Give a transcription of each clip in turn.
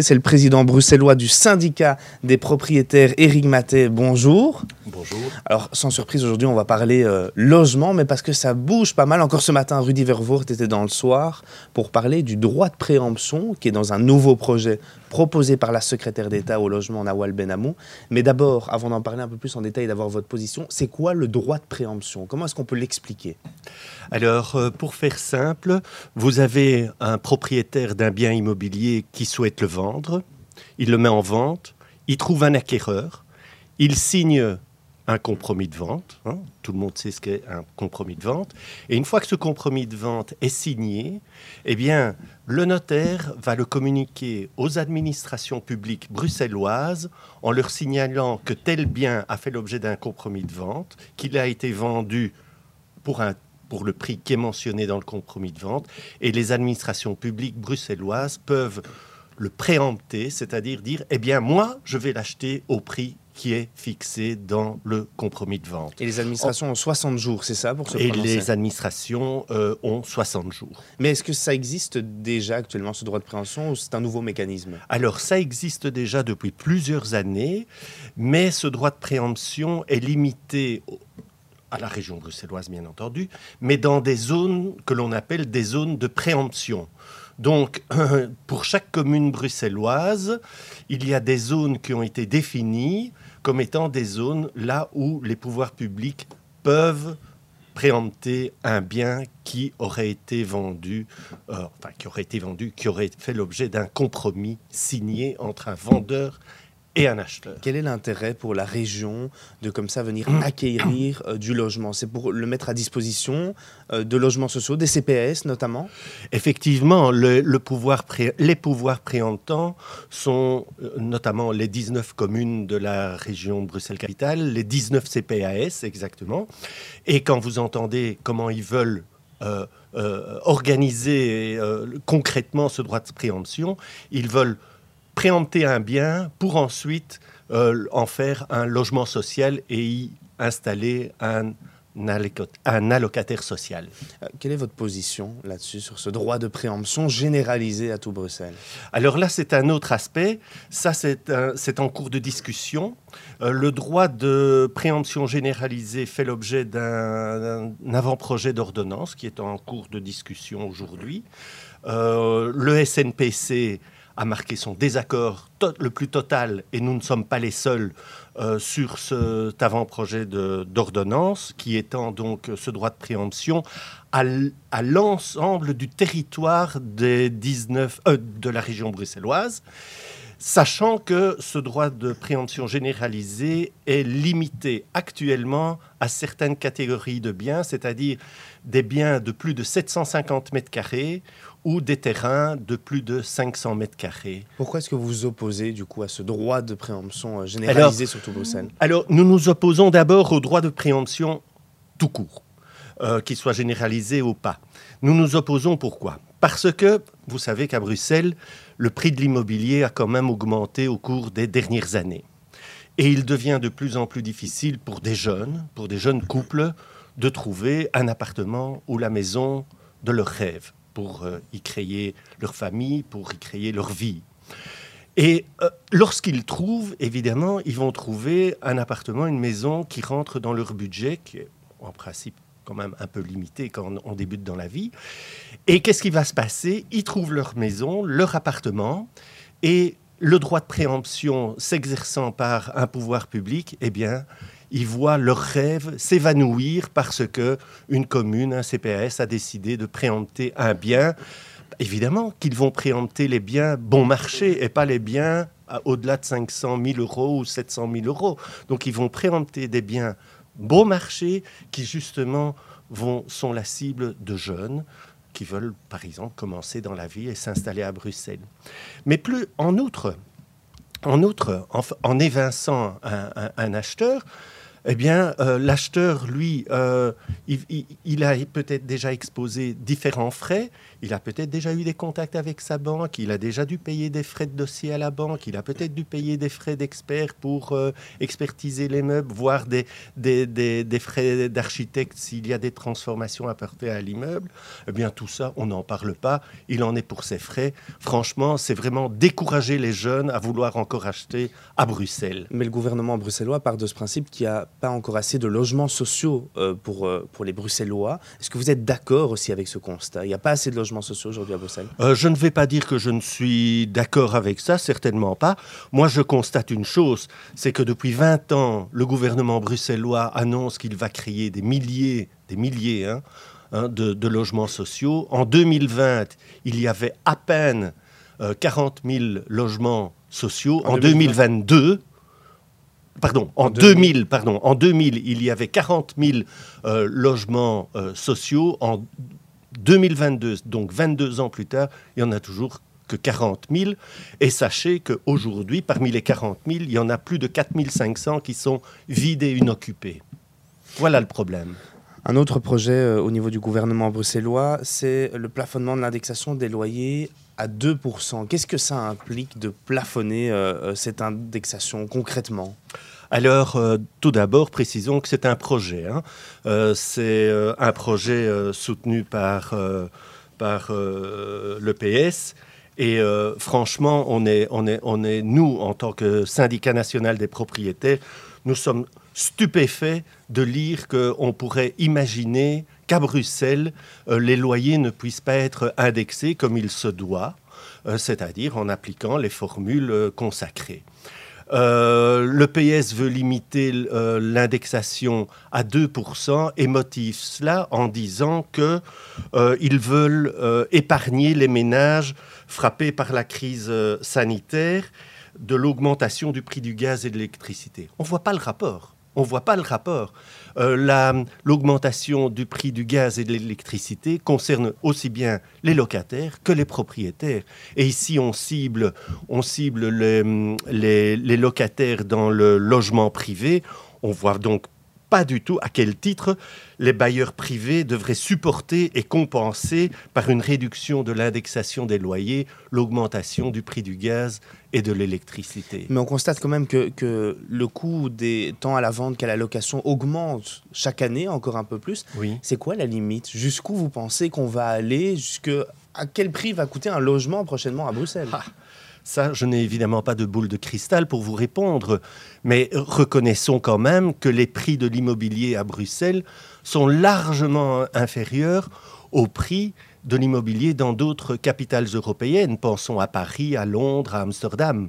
C'est le président bruxellois du syndicat des propriétaires, Éric Maté. Bonjour. Bonjour. Alors, sans surprise, aujourd'hui, on va parler euh, logement, mais parce que ça bouge pas mal. Encore ce matin, Rudy Vervoort était dans le soir pour parler du droit de préemption, qui est dans un nouveau projet proposé par la secrétaire d'État au logement, Nawal Benamou. Mais d'abord, avant d'en parler un peu plus en détail et d'avoir votre position, c'est quoi le droit de préemption? Comment est-ce qu'on peut l'expliquer? Alors, euh, pour faire simple, vous avez un propriétaire d'un bien immobilier qui souhaite le vendre, il le met en vente, il trouve un acquéreur, il signe un compromis de vente. hein. Tout le monde sait ce qu'est un compromis de vente. Et une fois que ce compromis de vente est signé, eh le notaire va le communiquer aux administrations publiques bruxelloises en leur signalant que tel bien a fait l'objet d'un compromis de vente, qu'il a été vendu pour le prix qui est mentionné dans le compromis de vente, et les administrations publiques bruxelloises peuvent le préempter, c'est-à-dire dire, eh bien, moi, je vais l'acheter au prix qui est fixé dans le compromis de vente. Et les administrations ont 60 jours, c'est ça, pour se Et prononcer les administrations euh, ont 60 jours. Mais est-ce que ça existe déjà actuellement, ce droit de préemption, ou c'est un nouveau mécanisme? Alors, ça existe déjà depuis plusieurs années, mais ce droit de préemption est limité à la région bruxelloise, bien entendu, mais dans des zones que l'on appelle des zones de préemption. Donc, pour chaque commune bruxelloise, il y a des zones qui ont été définies comme étant des zones là où les pouvoirs publics peuvent préempter un bien qui aurait été vendu, euh, enfin qui aurait été vendu, qui aurait fait l'objet d'un compromis signé entre un vendeur et un acheteur. Quel est l'intérêt pour la région de comme ça venir acquérir euh, du logement? C'est pour le mettre à disposition euh, de logements sociaux, des CPS notamment? Effectivement, le, le pouvoir pré- les pouvoirs préemptants sont euh, notamment les 19 communes de la région Bruxelles-Capitale, les 19 CPAS exactement. Et quand vous entendez comment ils veulent organiser concrètement ce droit de préemption, ils veulent préempter un bien pour ensuite euh, en faire un logement social et y installer un, allocat- un allocataire social. Euh, Quelle est votre position là-dessus, sur ce droit de préemption généralisé à tout Bruxelles? Alors là, c'est un autre aspect. Ça, c'est en cours de discussion. Euh, le droit de préemption généralisée fait l'objet d'un d'un avant-projet d'ordonnance qui est en cours de discussion aujourd'hui. Euh, le SNPC a marqué son désaccord le plus total, et nous ne sommes pas les seuls, euh, sur cet avant-projet d'ordonnance, qui étend donc ce droit de préemption à l'ensemble du territoire des 19, euh, de la région bruxelloise, sachant que ce droit de préemption généralisé est limité actuellement à certaines catégories de biens, c'est-à-dire des biens de plus de 750 mètres carrés ou des terrains de plus de 500 mètres carrés. Pourquoi est-ce que vous vous opposez du coup à ce droit de préemption euh, généralisé sur tout Bruxelles? Alors, nous nous opposons d'abord au droit de préemption tout court, euh, qu'il soit généralisé ou pas. Nous nous opposons pourquoi? Parce que, vous savez qu'à Bruxelles, le prix de l'immobilier a quand même augmenté au cours des dernières années. Et il devient de plus en plus difficile pour des jeunes, pour des jeunes couples, de trouver un appartement ou la maison de leur rêve pour euh, y créer leur famille, pour y créer leur vie. Et euh, lorsqu'ils trouvent, évidemment, ils vont trouver un appartement, une maison qui rentre dans leur budget, qui est en principe quand même un peu limité quand on, débute dans la vie. Et qu'est-ce qui va se passer? Ils trouvent leur maison, leur appartement, et le droit de préemption s'exerçant par un pouvoir public, eh bien, ils voient leur rêve s'évanouir parce que une commune, un CPS, a décidé de préempter un bien. Évidemment qu'ils vont préempter les biens bon marché et pas les biens au-delà de 500 000 euros ou 700 000 euros. Donc ils vont préempter des biens bon marché qui justement vont, sont la cible de jeunes qui veulent par exemple commencer dans la vie et s'installer à Bruxelles. Mais plus en outre, en outre, en, évinçant un acheteur, eh bien, euh, l'acheteur, lui, euh, il, a peut-être déjà exposé différents frais, il a peut-être déjà eu des contacts avec sa banque, il a déjà dû payer des frais de dossier à la banque, il a peut-être dû payer des frais d'expert pour euh, expertiser les meubles, voire des, des, frais d'architecte s'il y a des transformations apportées à l'immeuble. Eh bien, tout ça, on n'en parle pas, il en est pour ses frais. Franchement, c'est vraiment décourager les jeunes à vouloir encore acheter à Bruxelles. Mais le gouvernement bruxellois part de ce principe qu'il y a pas encore assez de logements sociaux euh, pour, euh, pour les Bruxellois. Est-ce que vous êtes d'accord aussi avec ce constat? Il n'y a pas assez de logements sociaux aujourd'hui à Bruxelles? Euh, Je ne vais pas dire que je ne suis d'accord avec ça, certainement pas. Moi, je constate une chose, c'est que depuis 20 ans, le gouvernement bruxellois annonce qu'il va créer des milliers, des milliers hein, hein, de, logements sociaux. En 2020, il y avait à peine 40 000 logements sociaux. En, en 2022, Pardon, en, 2000, pardon, en 2000, il y avait 40 000 euh, logements euh, sociaux. En 2022, donc 22 ans plus tard, il y en a toujours que 40 000. Et sachez qu'aujourd'hui, parmi les 40 000, il y en a plus de 4 500 qui sont vides et inoccupés. Voilà le problème. Un autre projet euh, au niveau du gouvernement bruxellois, c'est le plafonnement de l'indexation des loyers à 2%. Qu'est-ce que ça implique de plafonner cette indexation concrètement? Alors, euh, tout d'abord, précisons que c'est un projet. Hein. Euh, c'est euh, un projet soutenu par, par le PS. Et franchement, on est, on, est, on est, nous, en tant que syndicat national des propriétaires, nous sommes stupéfaits de lire qu'on pourrait imaginer qu'à Bruxelles, les loyers ne puissent pas être indexés comme il se doit, c'est-à-dire en appliquant les formules consacrées. Euh, le PS veut limiter euh, l'indexation à 2% et motive cela en disant qu'ils euh, veulent épargner les ménages frappés par la crise sanitaire de l'augmentation du prix du gaz et de l'électricité. On ne voit pas le rapport. On ne voit pas le rapport. Euh, l'augmentation du prix du gaz et de l'électricité concerne aussi bien les locataires que les propriétaires. Et ici, on cible, on cible les, les locataires dans le logement privé. On voit donc pas du tout à quel titre les bailleurs privés devraient supporter et compenser par une réduction de l'indexation des loyers l'augmentation du prix du gaz et de l'électricité. Mais on constate quand même que, que, le coût des temps à la vente qu'à la location augmente chaque année encore un peu plus. Oui. C'est quoi la limite? Jusqu'où vous pensez qu'on va aller? Jusque à quel prix va coûter un logement prochainement à Bruxelles? Ah, ça, je n'ai évidemment pas de boule de cristal pour vous répondre, mais reconnaissons quand même que les prix de l'immobilier à Bruxelles sont largement inférieurs aux prix de l'immobilier dans d'autres capitales européennes. Pensons à Paris, à Londres, à Amsterdam,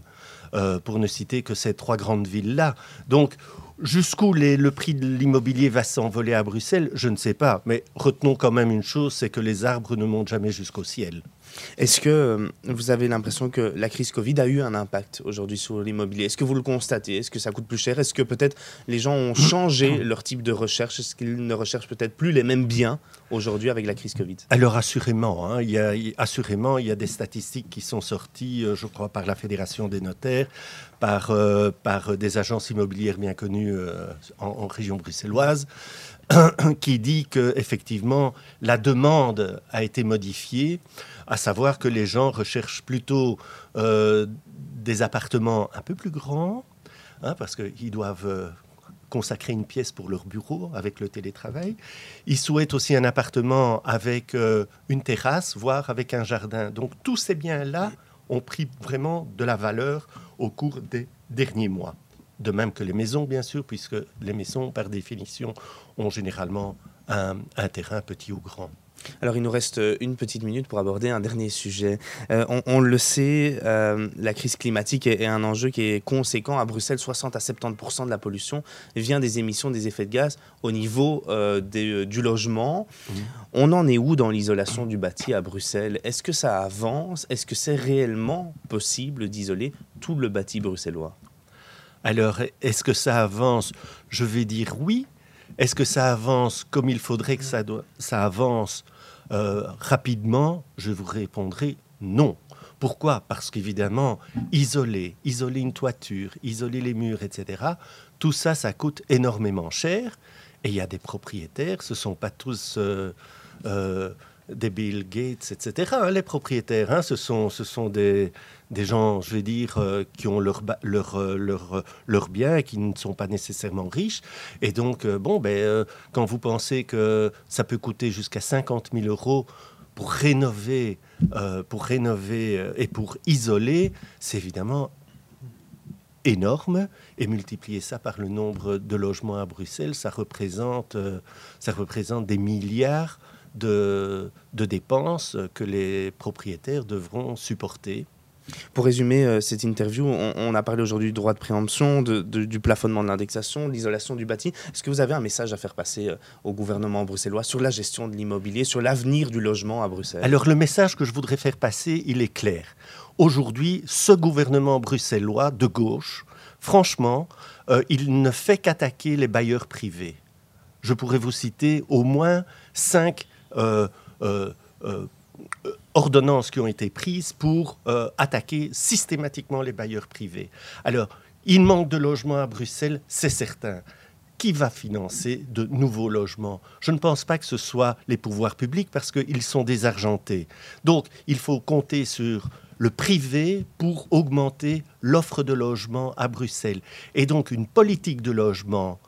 euh, pour ne citer que ces trois grandes villes-là. Donc, Jusqu'où le prix de l'immobilier va s'envoler à Bruxelles, je ne sais pas. Mais retenons quand même une chose, c'est que les arbres ne montent jamais jusqu'au ciel. Est-ce que euh, vous avez l'impression que la crise Covid a eu un impact aujourd'hui sur l'immobilier? Est-ce que vous le constatez? Est-ce que ça coûte plus cher? Est-ce que peut-être les gens ont changé leur type de recherche? Est-ce qu'ils ne recherchent peut-être plus les mêmes biens aujourd'hui avec la crise Covid? Alors assurément, hein, il y a, assurément, il y a des statistiques qui sont sorties, euh, je crois, par la Fédération des notaires, par, euh, par des agences immobilières bien connues en, en région bruxelloise. qui dit que effectivement la demande a été modifiée, à savoir que les gens recherchent plutôt euh, des appartements un peu plus grands, hein, parce qu'ils doivent euh, consacrer une pièce pour leur bureau avec le télétravail. Ils souhaitent aussi un appartement avec euh, une terrasse, voire avec un jardin. Donc tous ces biens-là ont pris vraiment de la valeur au cours des derniers mois de même que les maisons, bien sûr, puisque les maisons, par définition, ont généralement un, terrain petit ou grand. Alors il nous reste une petite minute pour aborder un dernier sujet. Euh, on, le sait, euh, la crise climatique est, un enjeu qui est conséquent. À Bruxelles, 60 à 70% de la pollution vient des émissions des effets de gaz au niveau euh, du logement. Mmh. On en est où dans l'isolation du bâti à Bruxelles? Est-ce que ça avance? Est-ce que c'est réellement possible d'isoler tout le bâti bruxellois? Alors, est-ce que ça avance? Je vais dire oui. Est-ce que ça avance comme il faudrait que ça, avance euh, rapidement? Je vous répondrai non. Pourquoi? Parce qu'évidemment, isoler, isoler une toiture, isoler les murs, etc., tout ça, ça coûte énormément cher. Et il y a des propriétaires, ce ne sont pas tous euh, euh, des Bill Gates, etc. hein, les propriétaires, hein, ce sont, ce sont des, des gens, je vais dire, euh, qui ont leur, ba- leur, euh, leur, euh, leur bien et qui ne sont pas nécessairement riches. Et donc, euh, bon, ben, euh, quand vous pensez que ça peut coûter jusqu'à 50 000 euros pour rénover, euh, pour rénover euh, et pour isoler, c'est évidemment énorme. Et multiplier ça par le nombre de logements à Bruxelles, ça représente, euh, ça représente des milliards de, de dépenses que les propriétaires devront supporter. Pour résumer euh, cette interview, on, on a parlé aujourd'hui du droit de préemption, de- de- du plafonnement de l'indexation, de l'isolation du bâti. Est-ce que vous avez un message à faire passer euh, au gouvernement bruxellois sur la gestion de l'immobilier, sur l'avenir du logement à Bruxelles? Alors le message que je voudrais faire passer, il est clair. Aujourd'hui, ce gouvernement bruxellois de gauche, franchement, euh, il ne fait qu'attaquer les bailleurs privés. Je pourrais vous citer au moins cinq euh, euh, euh, ordonnances qui ont été prises pour attaquer systématiquement les bailleurs privés. Alors, il manque de logements à Bruxelles, c'est certain. Qui va financer de nouveaux logements? Je ne pense pas que ce soit les pouvoirs publics parce qu'ils sont désargentés. Donc, il faut compter sur le privé pour augmenter l'offre de logement à Bruxelles. Et donc, une politique de logement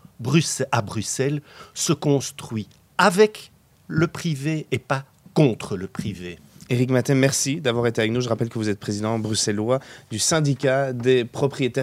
à Bruxelles se construit avec le privé et pas contre le privé. Éric Matin, merci d'avoir été avec nous. Je rappelle que vous êtes président bruxellois du syndicat des propriétaires